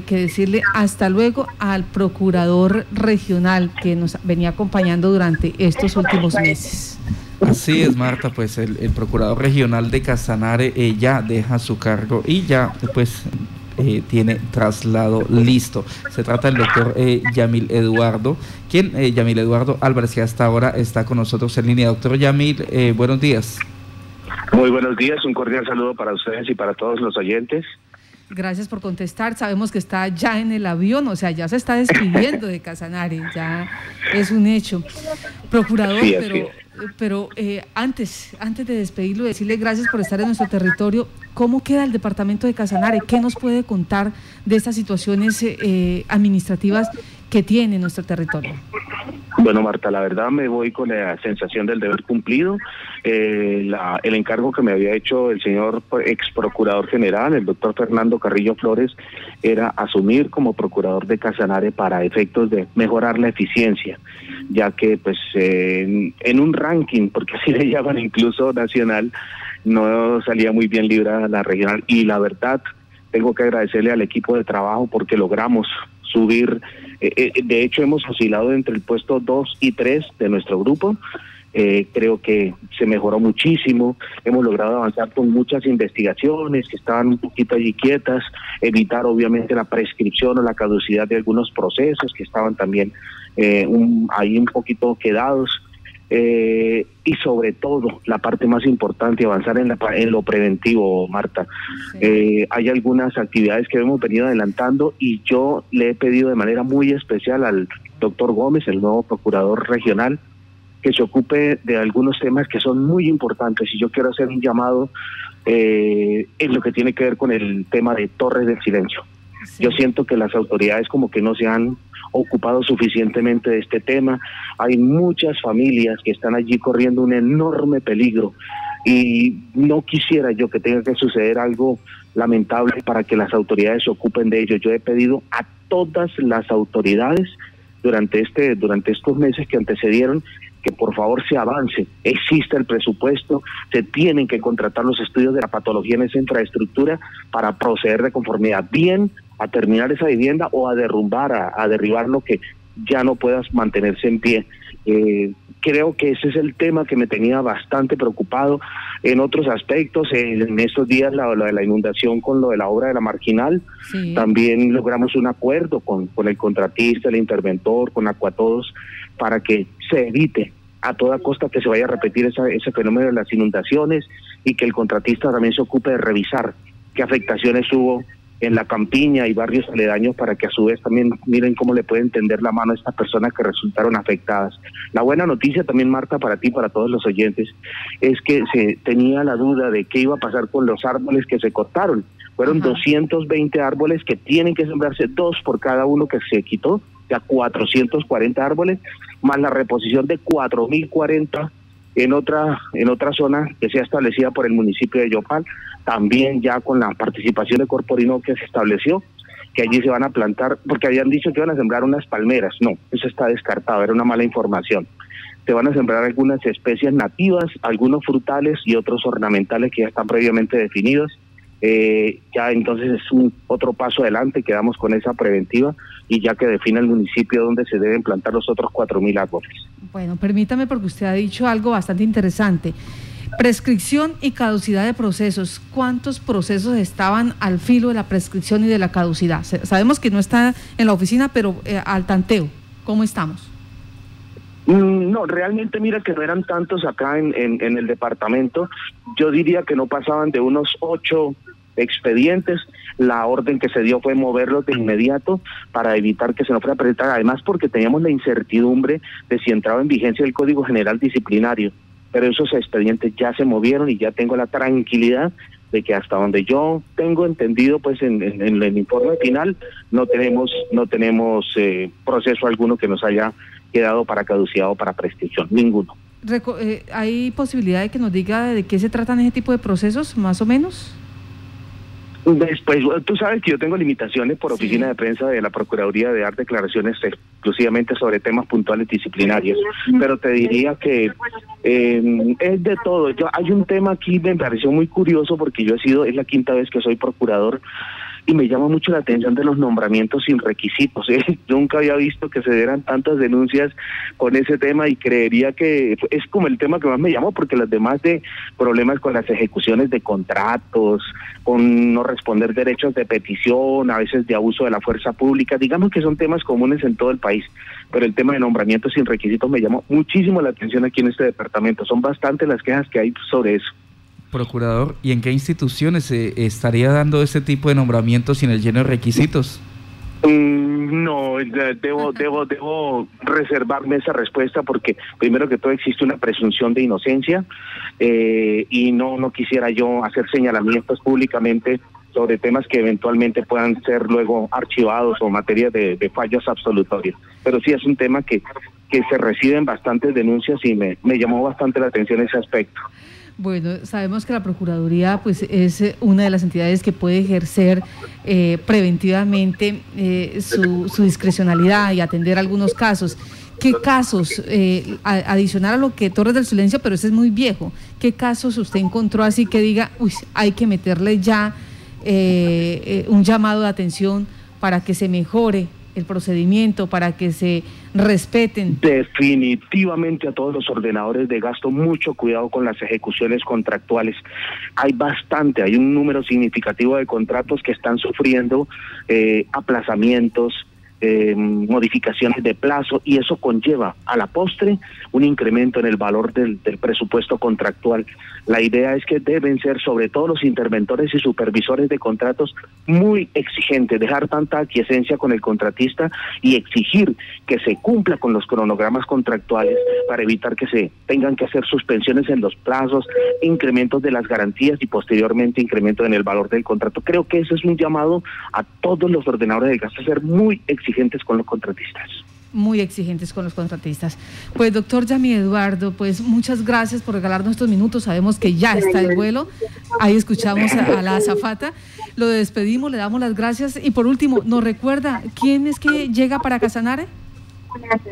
que decirle hasta luego al procurador regional que nos venía acompañando durante estos últimos meses. Así es, Marta, pues el, procurador regional de Casanare eh, ya deja su cargo y ya pues eh, tiene traslado listo. Se trata del doctor eh, Yamil Eduardo, quien, Yamil Eduardo Álvarez, que hasta ahora está con nosotros en línea. Doctor Yamil, buenos días. Muy buenos días, un cordial saludo para ustedes y para todos los oyentes. Gracias por contestar. Sabemos que está ya en el avión, o sea, ya se está despidiendo de Casanare, ya es un hecho. Procurador, pero, pero eh, antes, antes de despedirlo, decirle gracias por estar en nuestro territorio. ¿Cómo queda el departamento de Casanare? ¿Qué nos puede contar de estas situaciones eh, administrativas que tiene nuestro territorio? Bueno, Marta, la verdad me voy con la sensación del deber cumplido. Eh, el encargo que me había hecho el señor ex procurador general, el doctor Fernando Carrillo Flores, era asumir como procurador de Casanare para efectos de mejorar la eficiencia, ya que pues en, un ranking, porque así le llaman incluso nacional, no salía muy bien librada la regional y la verdad tengo que agradecerle al equipo de trabajo porque logramos subir eh, eh, de hecho, hemos oscilado entre el puesto 2 y 3 de nuestro grupo. Eh, creo que se mejoró muchísimo, hemos logrado avanzar con muchas investigaciones que estaban un poquito allí quietas, evitar obviamente la prescripción o la caducidad de algunos procesos que estaban también ahí un poquito quedados. Eh, y sobre todo, la parte más importante, avanzar en, la, en lo preventivo, Marta. Eh, hay algunas actividades que hemos venido adelantando y yo le he pedido de manera muy especial al doctor Gómez, el nuevo procurador regional, que se ocupe de algunos temas que son muy importantes y yo quiero hacer un llamado eh, en lo que tiene que ver con el tema de torres del silencio. Yo siento que las autoridades como que no se han ocupado suficientemente de este tema. Hay muchas familias que están allí corriendo un enorme peligro y no quisiera yo que tenga que suceder algo lamentable para que las autoridades se ocupen de ello. Yo he pedido a todas las autoridades durante este durante estos meses que antecedieron que por favor se avance, existe el presupuesto, se tienen que contratar los estudios de la patología en esa infraestructura para proceder de conformidad bien a terminar esa vivienda o a derrumbar, a, derribar lo que ya no puedas mantenerse en pie. Eh, creo que ese es el tema que me tenía bastante preocupado en otros aspectos. En, estos días, lo, de la inundación con lo de la obra de la marginal, también logramos un acuerdo con, con el contratista, el interventor, con Acuatodos, para que se evite a toda costa que se vaya a repetir ese fenómeno de las inundaciones y que el contratista también se ocupe de revisar qué afectaciones hubo en la campiña y barrios aledaños para que a su vez también miren cómo le pueden tender la mano a estas personas que resultaron afectadas. La buena noticia también, Marta, para ti, para todos los oyentes, es que se tenía la duda de qué iba a pasar con los árboles que se cortaron. Fueron 220 árboles que tienen que sembrarse dos por cada uno que se quitó, ya 440 árboles, más la reposición de 4040 en otra en otra zona que sea establecida por el municipio de Yopal, también ya con la participación de Corporino que se estableció, que allí se van a plantar, porque habían dicho que iban a sembrar unas palmeras, no, eso está descartado, era una mala información. Se van a sembrar algunas especies nativas, algunos frutales y otros ornamentales que ya están previamente definidos. Eh, ya entonces es un otro paso adelante, quedamos con esa preventiva y ya que define el municipio donde se deben plantar los otros 4.000 árboles. Bueno, permítame porque usted ha dicho algo bastante interesante. Prescripción y caducidad de procesos. ¿Cuántos procesos estaban al filo de la prescripción y de la caducidad? Sabemos que no está en la oficina, pero eh, al tanteo, ¿cómo estamos? Mm, no, realmente mira que no eran tantos acá en, en, el departamento. Yo diría que no pasaban de unos ocho expedientes. La orden que se dio fue moverlos de inmediato para evitar que se nos fuera a presentar, además porque teníamos la incertidumbre de si entraba en vigencia el Código General Disciplinario pero esos expedientes ya se movieron y ya tengo la tranquilidad de que hasta donde yo tengo entendido, pues en, el informe final no tenemos no tenemos eh, proceso alguno que nos haya quedado para caducidad o para prescripción, ninguno. Eh, ¿Hay posibilidad de que nos diga de qué se tratan ese tipo de procesos, más o menos? Después, tú sabes que yo tengo limitaciones por oficina de prensa de la Procuraduría de dar declaraciones exclusivamente sobre temas puntuales disciplinarios, pero te diría que eh, es de todo. Yo, hay un tema aquí me pareció muy curioso porque yo he sido, es la quinta vez que soy procurador y me llama mucho la atención de los nombramientos sin requisitos. ¿eh? Nunca había visto que se dieran tantas denuncias con ese tema y creería que es como el tema que más me llamó porque las demás de problemas con las ejecuciones de contratos, con no responder derechos de petición, a veces de abuso de la fuerza pública, digamos que son temas comunes en todo el país, pero el tema de nombramientos sin requisitos me llamó muchísimo la atención aquí en este departamento. Son bastantes las quejas que hay sobre eso. Procurador, ¿y en qué instituciones se estaría dando ese tipo de nombramientos sin el lleno de requisitos? Mm, no, debo, debo, debo reservarme esa respuesta porque primero que todo existe una presunción de inocencia eh, y no, no quisiera yo hacer señalamientos públicamente sobre temas que eventualmente puedan ser luego archivados o materia de, de fallos absolutorios. Pero sí es un tema que, que se reciben bastantes denuncias y me, me llamó bastante la atención ese aspecto. Bueno, sabemos que la Procuraduría pues, es eh, una de las entidades que puede ejercer eh, preventivamente eh, su, su, discrecionalidad y atender algunos casos. ¿Qué casos, adicional a lo que Torres del Silencio, pero ese es muy viejo, qué casos usted encontró así que diga, uy, hay que meterle ya un llamado de atención para que se mejore el procedimiento para que se respeten? Definitivamente a todos los ordenadores de gasto, mucho cuidado con las ejecuciones contractuales. Hay bastante, hay un número significativo de contratos que están sufriendo eh, aplazamientos, eh, modificaciones de plazo y eso conlleva a la postre un incremento en el valor del, del, presupuesto contractual. La idea es que deben ser sobre todo los interventores y supervisores de contratos muy exigentes, dejar tanta aquiescencia con el contratista y exigir que se cumpla con los cronogramas contractuales para evitar que se tengan que hacer suspensiones en los plazos, incrementos de las garantías y posteriormente incremento en el valor del contrato. Creo que ese es un llamado a todos los ordenadores de gasto a ser muy exigentes exigentes con los contratistas muy exigentes con los contratistas. Pues doctor Yami Eduardo, pues muchas gracias por regalarnos estos minutos. Sabemos que ya está el vuelo. Ahí escuchamos a, a la azafata. Lo despedimos, le damos las gracias. Y por último, ¿nos recuerda quién es que llega para Casanare?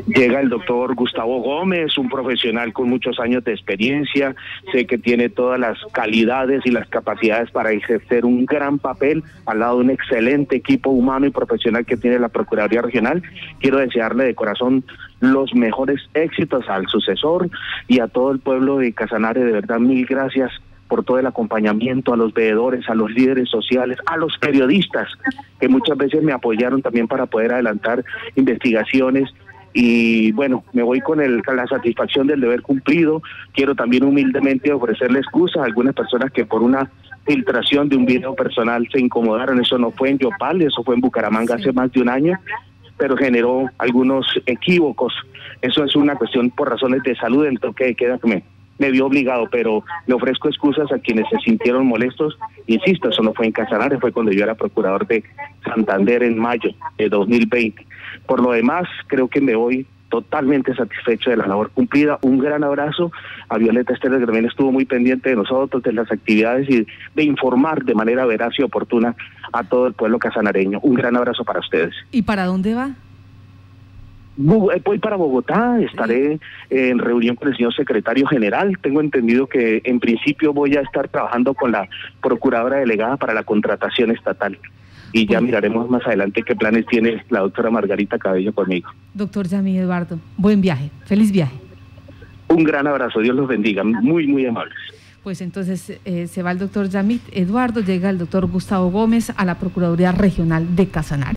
Llega el doctor Gustavo Gómez, un profesional con muchos años de experiencia, sé que tiene todas las calidades y las capacidades para ejercer un gran papel al lado de un excelente equipo humano y profesional que tiene la Procuraduría Regional. Quiero desearle de corazón los mejores éxitos al sucesor y a todo el pueblo de Casanare, de verdad mil gracias por todo el acompañamiento a los veedores, a los líderes sociales, a los periodistas que muchas veces me apoyaron también para poder adelantar investigaciones y bueno, me voy con, el, con la satisfacción del deber cumplido. Quiero también humildemente ofrecerle excusas a algunas personas que por una filtración de un video personal se incomodaron. Eso no fue en Yopal, eso fue en Bucaramanga hace más de un año, pero generó algunos equívocos. Eso es una cuestión por razones de salud, el toque de queda que me, me vio obligado, pero le ofrezco excusas a quienes se sintieron molestos. Insisto, eso no fue en Casanare, fue cuando yo era procurador de Santander en mayo de 2020. Por lo demás, creo que me voy totalmente satisfecho de la labor cumplida. Un gran abrazo a Violeta Esther, que también estuvo muy pendiente de nosotros, de las actividades y de informar de manera veraz y oportuna a todo el pueblo casanareño. Un gran abrazo para ustedes. ¿Y para dónde va? Eh, voy para Bogotá, estaré en reunión con el señor secretario general. Tengo entendido que en principio voy a estar trabajando con la procuradora delegada para la contratación estatal y ya miraremos más adelante qué planes tiene la doctora Margarita Cabello conmigo. Doctor Yami Eduardo, buen viaje, feliz viaje. Un gran abrazo, Dios los bendiga, muy, muy amables. Pues entonces eh, se va el doctor Yamit Eduardo, llega el doctor Gustavo Gómez a la Procuraduría Regional de Casanare.